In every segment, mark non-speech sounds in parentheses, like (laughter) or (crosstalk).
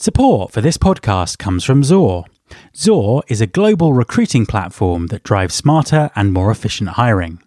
Support for this podcast comes from XOR. XOR is a global recruiting platform that drives smarter and more efficient hiring.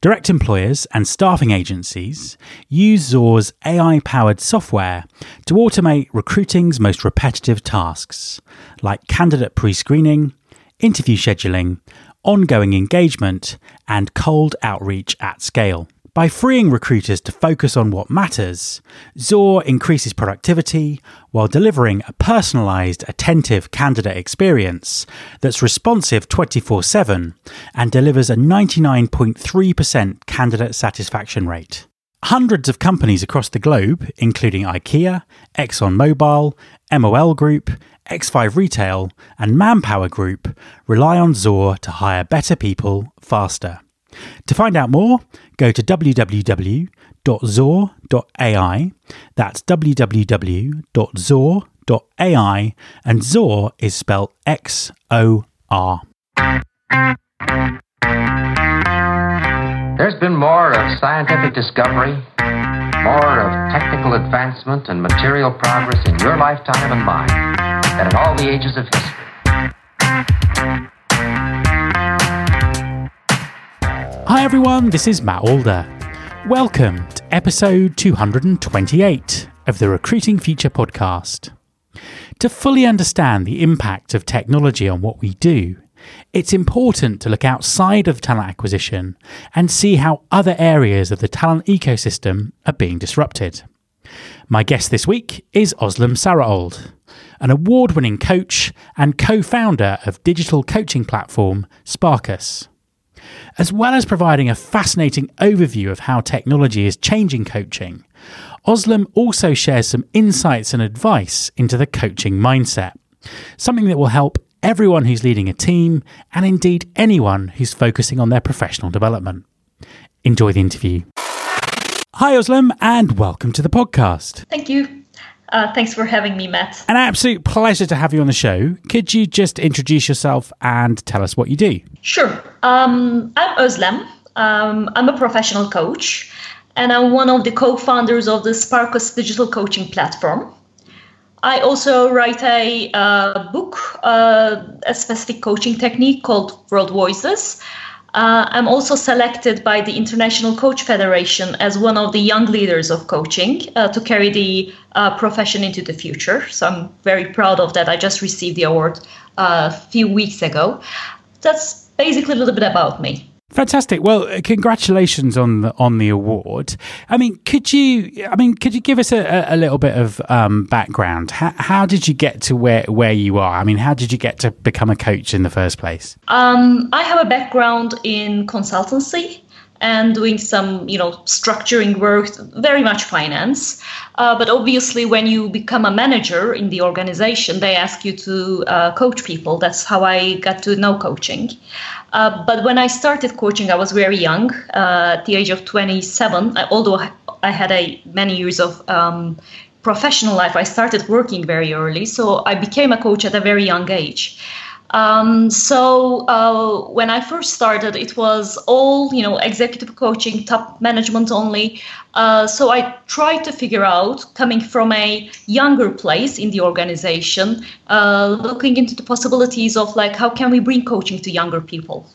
Direct employers and staffing agencies use XOR's AI powered software to automate recruiting's most repetitive tasks, like candidate pre screening, interview scheduling, ongoing engagement, and cold outreach at scale. By freeing recruiters to focus on what matters, XOR increases productivity while delivering a personalised, attentive candidate experience that's responsive 24 7 and delivers a 99.3% candidate satisfaction rate. Hundreds of companies across the globe, including IKEA, ExxonMobil, MOL Group, X5 Retail, and Manpower Group, rely on XOR to hire better people faster. To find out more, go to www.xor.ai. That's www.xor.ai, and XOR is spelled X O R. There's been more of scientific discovery, more of technical advancement and material progress in your lifetime and mine than in all the ages of history. Hi everyone, this is Matt Alder. Welcome to episode 228 of the Recruiting Future podcast. To fully understand the impact of technology on what we do, it's important to look outside of talent acquisition and see how other areas of the talent ecosystem are being disrupted. My guest this week is Özlem Sarıoğlu, an award winning coach and co founder of digital coaching platform SparkUs. As well as providing a fascinating overview of how technology is changing coaching, Özlem also shares some insights and advice into the coaching mindset, something that will help everyone who's leading a team and indeed anyone who's focusing on their professional development. Enjoy the interview. Hi, Özlem, and welcome to the podcast. Thank you. Uh, thanks for having me, Matt. An absolute pleasure to have you on the show. Could you just introduce yourself and tell us what you do? Sure. Um, I'm Özlem. Um, I'm a professional coach, and I'm one of the co founders of the SparkUs digital coaching platform. I also write a uh, book, uh, a specific coaching technique called World Voices. Uh, I'm also selected by the International Coach Federation as one of the young leaders of coaching uh, to carry the uh, profession into the future. So I'm very proud of that. I just received the award uh, a few weeks ago. That's basically a little bit about me. Fantastic. Well, uh, congratulations on the on the award. I mean, could you? I mean, could you give us a, a little bit of um, background? How, how, did you get to where where you are? I mean, how did you get to become a coach in the first place? Um, I have a background in consultancy and doing some, you know, structuring work, very much finance. Uh, but obviously, when you become a manager in the organization, they ask you to uh, coach people. That's how I got to know coaching. Uh, but when I started coaching, I was very young, uh, at the age of 27. Although I had a many years of um, professional life, I started working very early, so I became a coach at a very young age. Um, so uh, when I first started, it was all you know executive coaching, top management only. Uh, so I tried to figure out, coming from a younger place in the organization, uh, looking into the possibilities of like how can we bring coaching to younger people.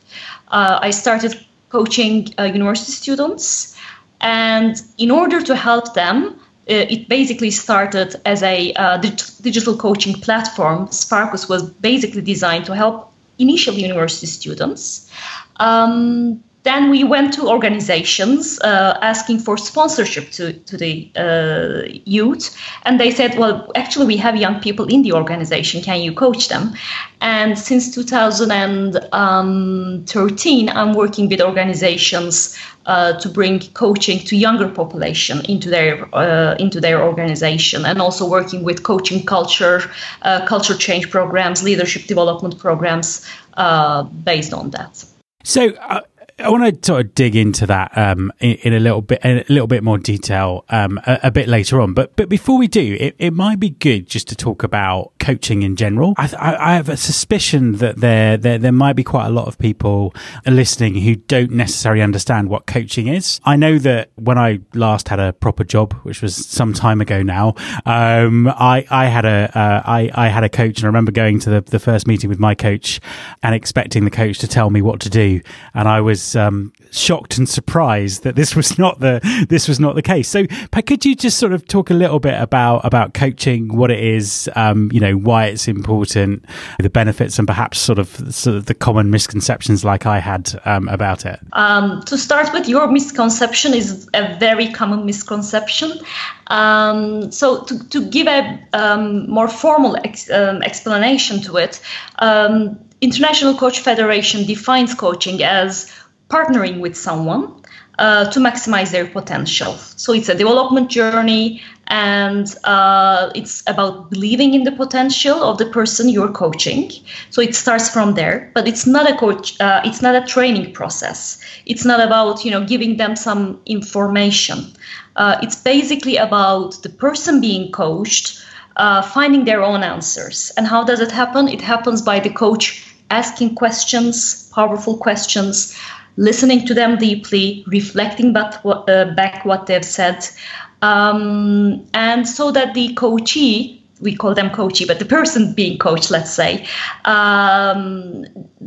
Uh, I started coaching uh, university students, and in order to help them. Uh, it basically started as a uh, digital coaching platform. SparkUs was basically designed to help initial university students. Um, then we went to organizations uh, asking for sponsorship to, to the uh, youth. And they said, well, actually, we have young people in the organization. Can you coach them? And since 2013, I'm working with organizations uh, to bring coaching to younger population into their uh, into their organization, and also working with coaching culture, uh, culture change programs, leadership development programs uh, based on that. So, uh, I want to sort of dig into that um, in, in, a little bit, a little bit more detail um, a, a, bit later on. But but before we do, it, it might be good just to talk about coaching in general. I, I, I have a suspicion that there, there there might be quite a lot of people listening who don't necessarily understand what coaching is. I know that when I last had a proper job, which was some time ago now, um, I I had a uh, I, I had a coach, and I remember going to the, the first meeting with my coach and expecting the coach to tell me what to do, and I was um, shocked and surprised that this was (laughs) not the this was not the case. So, could you just sort of talk a little bit about about coaching, what it is, um, you know, why it's important, the benefits, and perhaps sort of sort of the common misconceptions like I had um, about it? Um, to start with, your misconception is a very common misconception. Um, so, to, to give a um, more formal ex- explanation to it. International Coach Federation defines coaching as partnering with someone uh, to maximize their potential. So it's a development journey and uh, it's about believing in the potential of the person you're coaching. So it starts from there, but it's not a coach. Uh, it's not a training process. It's not about you know giving them some information. Uh, it's basically about the person being coached. Uh, finding their own answers. And how does it happen? It happens by the coach asking questions, powerful questions, listening to them deeply, reflecting back what, uh, back what they've said, um, and so that the coachee, we call them coachee, but the person being coached, let's say, um,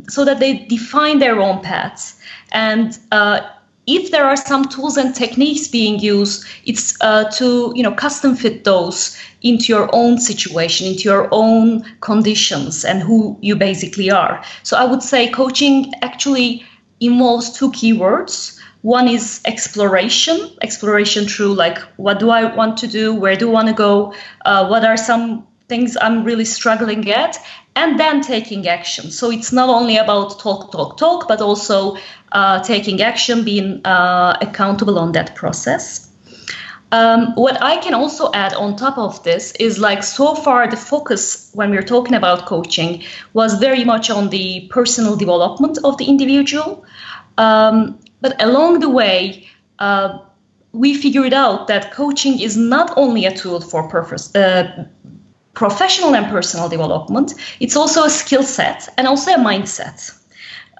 so that they define their own paths and uh, if there are some tools and techniques being used, it's uh, to you know custom fit those into your own situation, into your own conditions, and who you basically are. So I would say coaching actually involves two keywords. One is exploration, exploration through like what do I want to do, where do I want to go, uh, what are some things I'm really struggling at, and then taking action. So it's not only about talk, talk, talk, but also uh, taking action, being uh, accountable on that process. Um, what I can also add on top of this is like so far the focus when we're talking about coaching was very much on the personal development of the individual. Um, but along the way, uh, we figured out that coaching is not only a tool for purpose, uh, professional and personal development, it's also a skill set and also a mindset.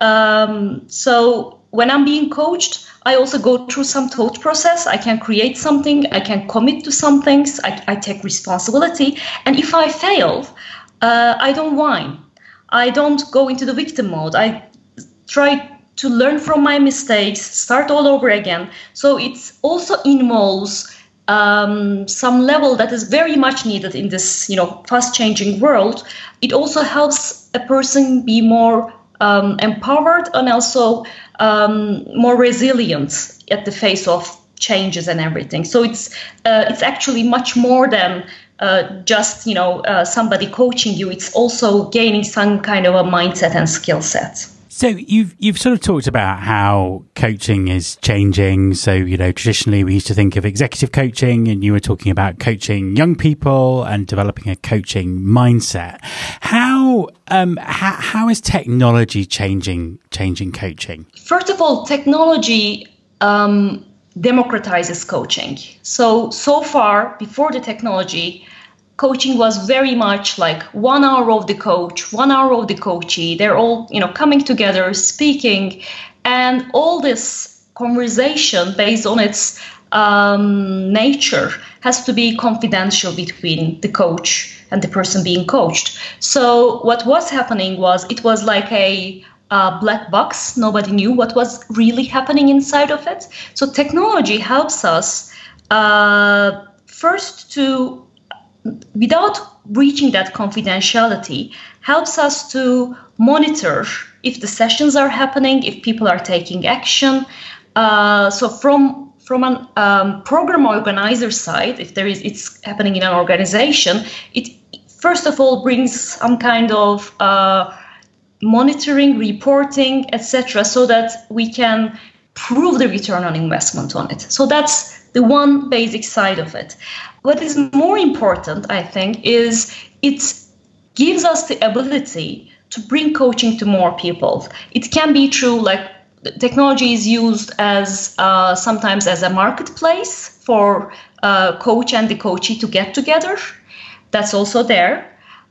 Um, so when I'm being coached, I also go through some thought process. I can create something, I can commit to some things, I, I take responsibility. And if I fail, uh, I don't whine. I don't go into the victim mode. I try to learn from my mistakes, start all over again. So it also involves um, some level that is very much needed in this, you know, fast-changing world. It also helps a person be more um, empowered and also um, more resilient at the face of changes and everything. So it's uh, it's actually much more than uh, just you know uh, somebody coaching you. It's also gaining some kind of a mindset and skill set. So you've you've sort of talked about how coaching is changing. So you know, traditionally we used to think of executive coaching, and you were talking about coaching young people and developing a coaching mindset. How um, how, how is technology changing changing coaching? First of all, technology. Um, democratizes coaching. So so far before the technology, coaching was very much like one hour of the coach, one hour of the coachee. They're all, you know, coming together, speaking, and all this conversation based on its um, nature has to be confidential between the coach and the person being coached. So what was happening was it was like a uh, black box. Nobody knew what was really happening inside of it. So technology helps us uh, first to without breaching that confidentiality helps us to monitor if the sessions are happening if people are taking action. Uh, so from from an um, program organizer side if there is it's happening in an organization it first of all brings some kind of uh, monitoring reporting etc so that we can prove the return on investment on it so that's the one basic side of it what is more important, I think, is it gives us the ability to bring coaching to more people. It can be through like technology is used as uh, sometimes as a marketplace for uh, coach and the coachee to get together. That's also there.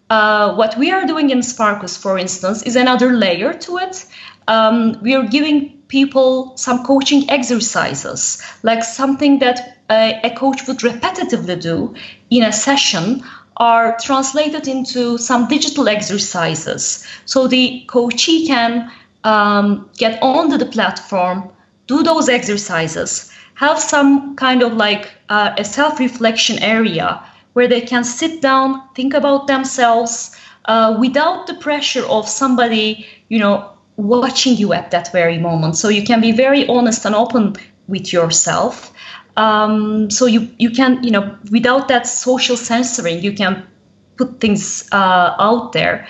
Uh, what we are doing in SparkUs, for instance, is another layer to it. Um, we are giving people some coaching exercises, like something that a, coach would repetitively do in a session are translated into some digital exercises. So the coachee can um, get onto the platform, do those exercises, have some kind of like uh, a self reflection area where they can sit down, think about themselves uh, without the pressure of somebody, you know, watching you at that very moment. So you can be very honest and open with yourself. Um, so you you can you know without that social censoring, you can put things uh, out there,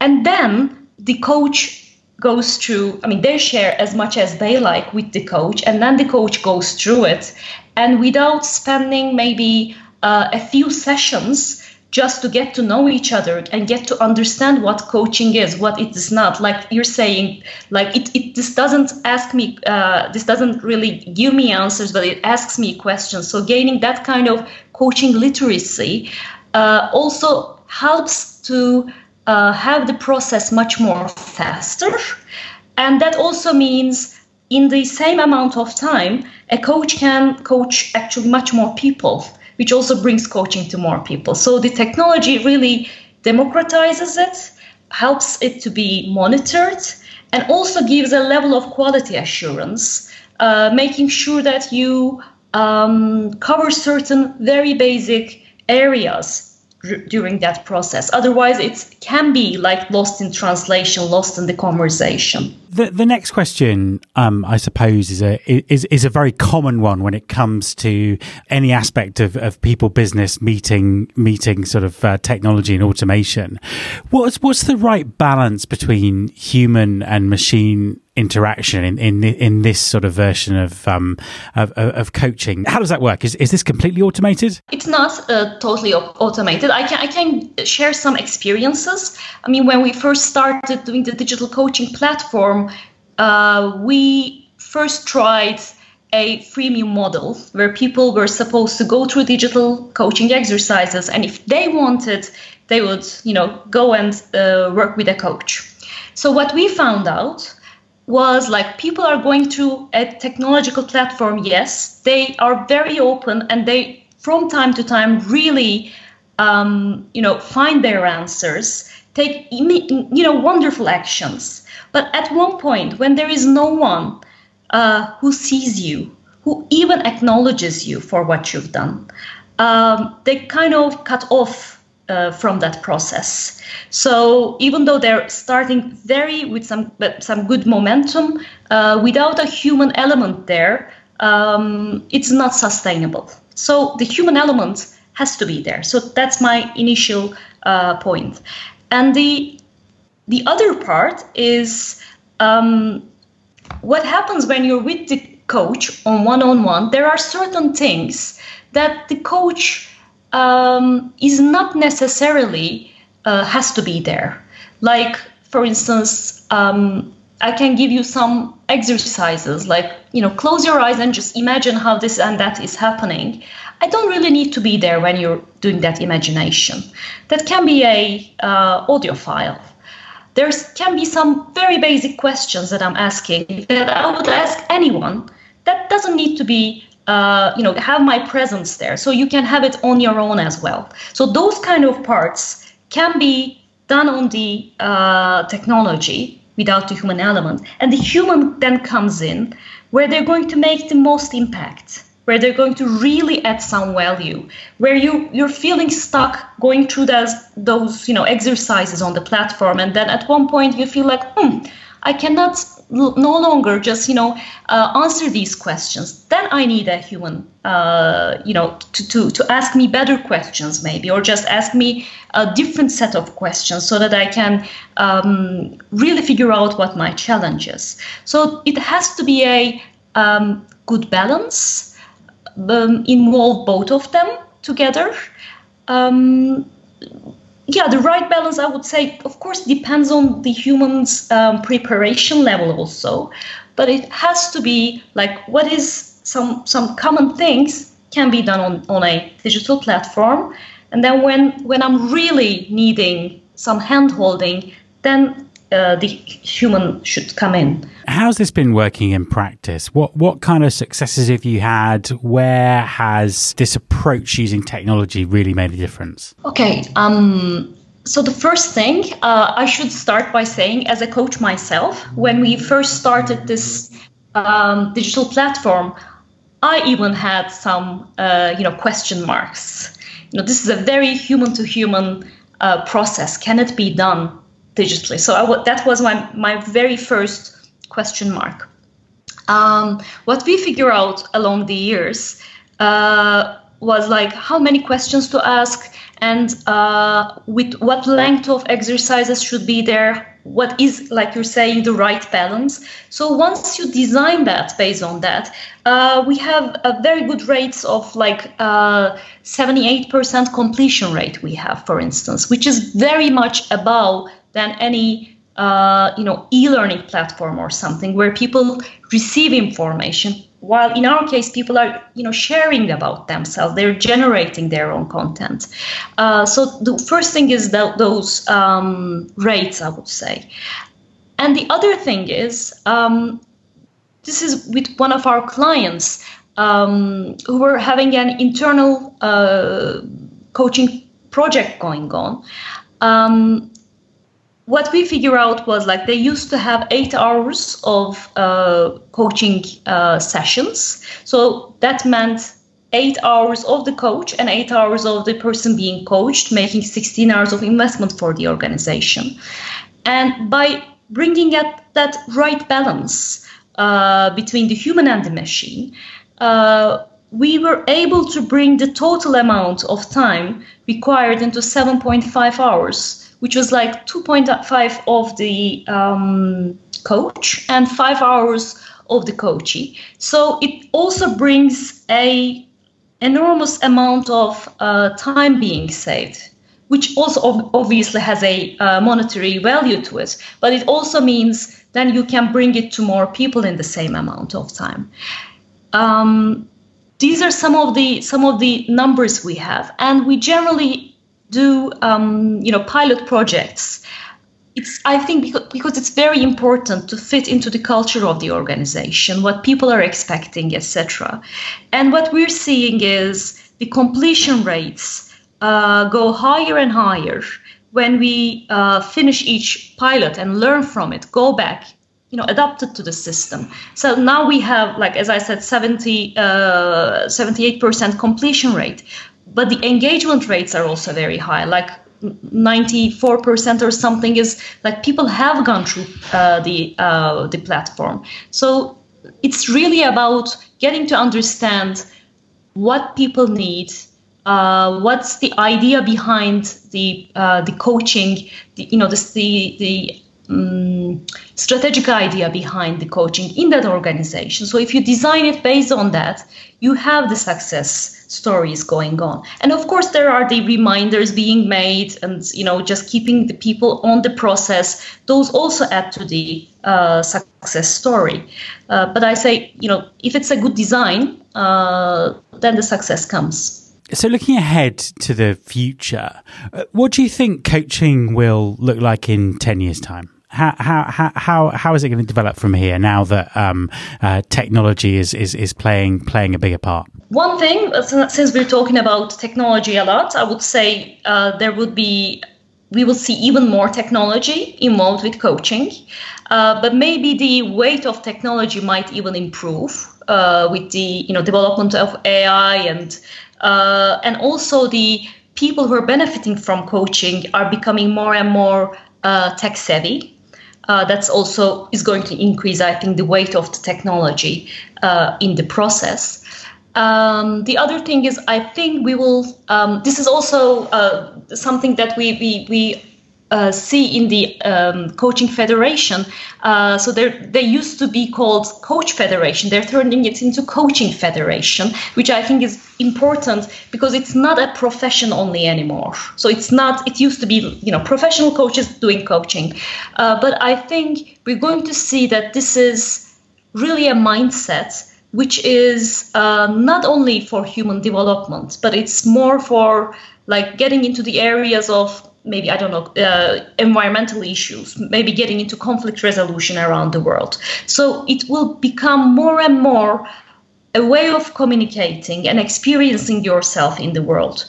and then the coach goes through i mean they share as much as they like with the coach and then the coach goes through it and without spending maybe uh, a few sessions just to get to know each other and get to understand what coaching is what it is not. Like you're saying like it, it this doesn't ask me uh, this doesn't really give me answers but it asks me questions. So gaining that kind of coaching literacy uh, also helps to uh, have the process much more faster. And that also means in the same amount of time, a coach can coach actually much more people, which also brings coaching to more people. So the technology really democratizes it, helps it to be monitored, and also gives a level of quality assurance, uh, making sure that you um, cover certain very basic areas during that process. Otherwise, it can be like lost in translation, lost in the conversation. The the next question, um, I suppose, is a is is a very common one when it comes to any aspect of, of people business meeting meeting sort of uh, technology and automation. What's what's the right balance between human and machine interaction in in in this sort of version of um of, of coaching. How does that work? Is is this completely automated? It's not uh, totally automated. I can I can share some experiences. I mean, when we first started doing the digital coaching uh, we first tried a freemium model where people were supposed to go through digital coaching exercises, and if they wanted, they would you know go and uh, work with a coach. So what we found out was like people are going through a technological platform yes they are very open and they from time to time really um, you know find their answers take you know wonderful actions but at one point when there is no one uh, who sees you who even acknowledges you for what you've done um, they kind of cut off uh, from that process. So even though they're starting very with some some good momentum, uh, without a human element there, um, it's not sustainable. So the human element has to be there. So that's my initial uh, point. And the the other part is um, what happens when you're with the coach on one-on-one. There are certain things that the coach um, is not necessarily uh, has to be there. Like, for instance, um, I can give you some exercises, like you know, close your eyes and just imagine how this and that is happening. I don't really need to be there when you're doing that imagination. That can be a uh, audio file. There can be some very basic questions that I'm asking that I would ask anyone. That doesn't need to be uh, you know have my presence there so you can have it on your own as well so those kind of parts can be done on the uh, technology without the human element. And the human then comes in where they're going to make the most impact where they're going to really add some value where you you're feeling stuck going through those those you know exercises on the platform. And then at one point you feel like hmm i cannot no longer just you know uh, answer these questions. Then i need a human uh, you know to, to, to ask me better questions maybe or just ask me a different set of questions so that i can um, really figure out what my challenge is. So it has to be a um, good balance um, involve both of them together. Um, yeah, the right balance, I would say, of course, depends on the human's um, preparation level also, but it has to be like what is some some common things can be done on, on a digital platform, and then when when I'm really needing some hand holding, then uh, the human should come in. How's this been working in practice? What what kind of successes have you had? Where has this approach using technology really made a difference? Okay. Um, so the first thing uh, I should start by saying, as a coach myself, when we first started this um, digital platform, I even had some, uh, you know, question marks. You know, this is a very human to human process. Can it be done digitally? So that was my my very first question mark. Um, what we figure out along the years uh, was like how many questions to ask and uh, with what length of exercises should be there what is like you're saying the right balance so once you design that based on that uh, we have a very good rates of like uh, 78% completion rate we have for instance which is very much above than any uh, you know e-learning platform or something where people receive information while in our case people are you know sharing about themselves. They're generating their own content. Uh, so the first thing is that those um, rates i would say. And the other thing is um, this is with one of our clients um, who were having an internal uh, coaching project going on. Um, what we figure out was like they used to have eight hours of uh, coaching uh, sessions. So that meant eight hours of the coach and eight hours of the person being coached, making 16 hours of investment for the organization. And by bringing at that right balance uh, between the human and the machine, uh, we were able to bring the total amount of time required into 7.5 hours which was like 2.5 of the um, coach and five hours of the coachee. So it also brings a enormous amount of uh, time being saved, which also obviously has a uh, monetary value to it. But it also means then you can bring it to more people in the same amount of time. Um, these are some of the some of the numbers we have, and we generally do um, you know pilot projects. It's i think because, because it's very important to fit into the culture of the organization what people are expecting etc and what we're seeing is the completion rates uh, go higher and higher. When we uh, finish each pilot and learn from it go back you know adapted to the system. So now we have like as i said 70 uh, 78% completion rate but the engagement rates are also very high like 94% or something is like people have gone through uh, the uh, the platform so it's really about getting to understand what people need uh, what's the idea behind the uh, the coaching the, you know this, the the um, strategic idea behind the coaching in that organization. So if you design it based on that, you have the success stories going on. And of course, there are the reminders being made, and you know, just keeping the people on the process. Those also add to the uh, success story. Uh, but I say, you know, if it's a good design, uh, then the success comes. So, looking ahead to the future, uh, what do you think coaching will look like in 10 years' time? How how how how is it going to develop from here now that um, uh, technology is, is is playing playing a bigger part? One thing, uh, since we're talking about technology a lot, I would say uh, there would be we will see even more technology involved with coaching, uh, but maybe the weight of technology might even improve uh, with the you know development of AI and uh, and also the people who are benefiting from coaching are becoming more and more tech savvy uh, that's also is going to increase, I think, the weight of the technology uh, in the process. Um, the other thing is, I think we will. Um, this is also uh, something that we we we uh, see in the um, coaching federation. Uh, so they they used to be called coach federation. They're turning it into coaching federation, which I think is important because it's not a profession only anymore. So it's not. It used to be you know professional coaches doing coaching, uh, but I think we're going to see that this is really a mindset which is uh, not only for human development, but it's more for like getting into the areas of maybe I don't know uh, environmental issues, maybe getting into conflict resolution around the world. So it will become more and more a way of communicating and experiencing yourself in the world.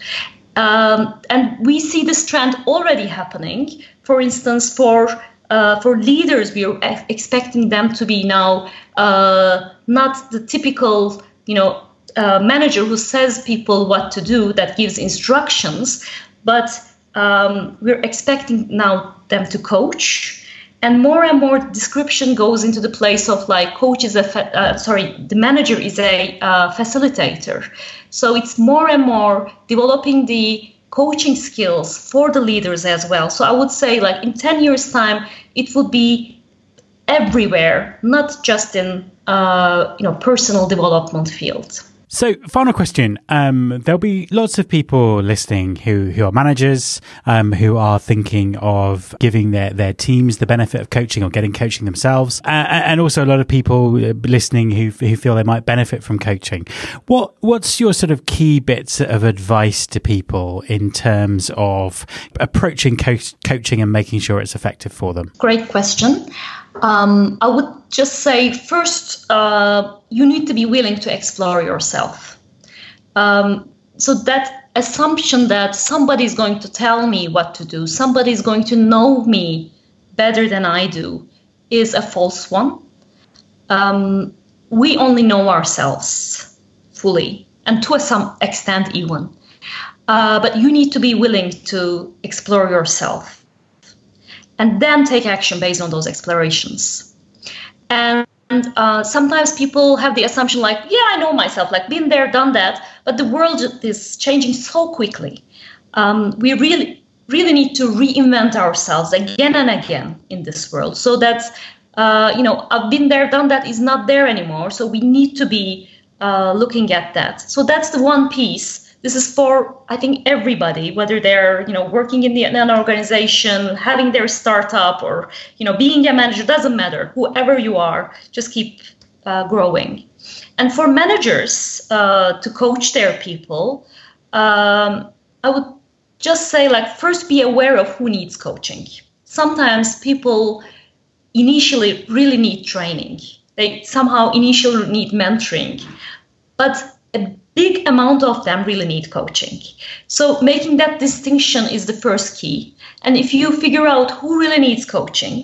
Um, and we see this trend already happening. For instance, for uh, for leaders, we are expecting them to be now uh, not the typical, you know, uh, manager who says people what to do that gives instructions, but um, we're expecting now them to coach. And more and more description goes into the place of like coach is a fa- uh, sorry the manager is a uh, facilitator. So it's more and more developing the coaching skills for the leaders as well. So i would say like in 10 years time it would be everywhere not just in uh, you know personal development field so, final question. Um, there'll be lots of people listening who, who are managers, um, who are thinking of giving their, their teams the benefit of coaching or getting coaching themselves. Uh, and also a lot of people listening who, who feel they might benefit from coaching. What, what's your sort of key bits of advice to people in terms of approaching co- coaching and making sure it's effective for them? Great question. Um, I would just say first, uh, you need to be willing to explore yourself. Um, so that assumption that somebody is going to tell me what to do, somebody is going to know me better than I do, is a false one. Um, we only know ourselves fully, and to some extent, even. Uh, but you need to be willing to explore yourself and then take action based on those explorations. And uh, sometimes people have the assumption, like, yeah, I know myself, like, been there, done that, but the world is changing so quickly. Um, we really, really need to reinvent ourselves again and again in this world. So that, uh, you know, I've been there, done that is not there anymore. So we need to be uh, looking at that. So that's the one piece this is for i think everybody whether they're you know working in, the, an organization having their startup or you know being a manager doesn't matter. Whoever you are just keep uh, growing. And for managers uh, to coach their people um, i would just say like first be aware of who needs coaching. Sometimes people initially really need training. They somehow initially need mentoring. But a big amount of them really need coaching. So making that distinction is the first key. And if you figure out who really needs coaching,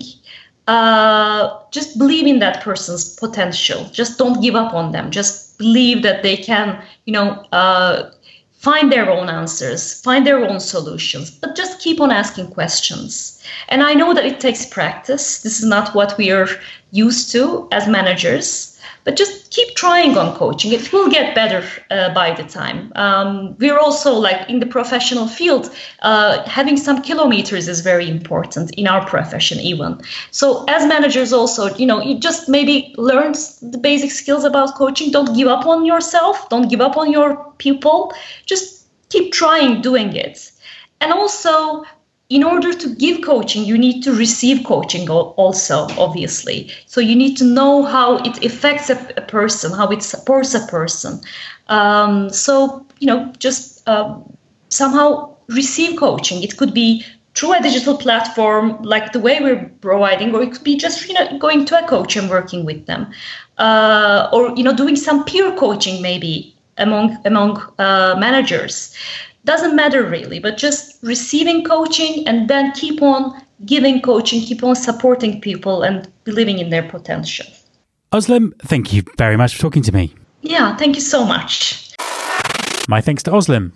uh, just believe in that person's potential. Just don't give up on them. Just believe that they can, you know, uh, find their own answers, find their own solutions, but just keep on asking questions. And I know that it takes practice. This is not what we are used to as managers but just keep trying on coaching. It will get better uh, by the time. Um, we're also like in the professional field uh, having some kilometers is very important in our profession even. So as managers also you know you just maybe learn the basic skills about coaching. Don't give up on yourself. Don't give up on your people. Just keep trying doing it. And also in order to give coaching, you need to receive coaching also, obviously. So you need to know how it affects a, a person, how it supports a person. Um, so, you know, just uh, somehow receive coaching. It could be through a digital platform like the way we're providing, or it could be just, you know, going to a coach and working with them. Uh, or, you know, doing some peer coaching maybe among among uh, managers doesn't matter really, but just receiving coaching and then keep on giving coaching, keep on supporting people and believing in their potential. Özlem, thank you very much for talking to me. Yeah, thank you so much. My thanks to Özlem.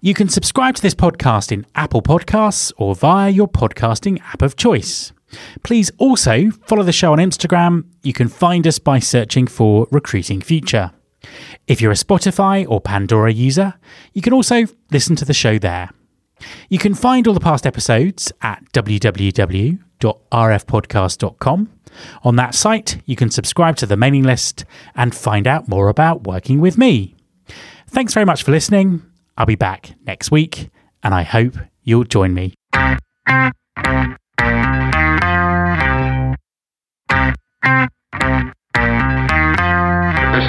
You can subscribe to this podcast in Apple Podcasts or via your podcasting app of choice. Please also follow the show on Instagram. You can find us by searching for Recruiting Future. If you're a Spotify or Pandora user, you can also listen to the show there. You can find all the past episodes at www.rfpodcast.com. On that site, you can subscribe to the mailing list and find out more about working with me. Thanks very much for listening. I'll be back next week, and I hope you'll join me.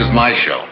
Is my show.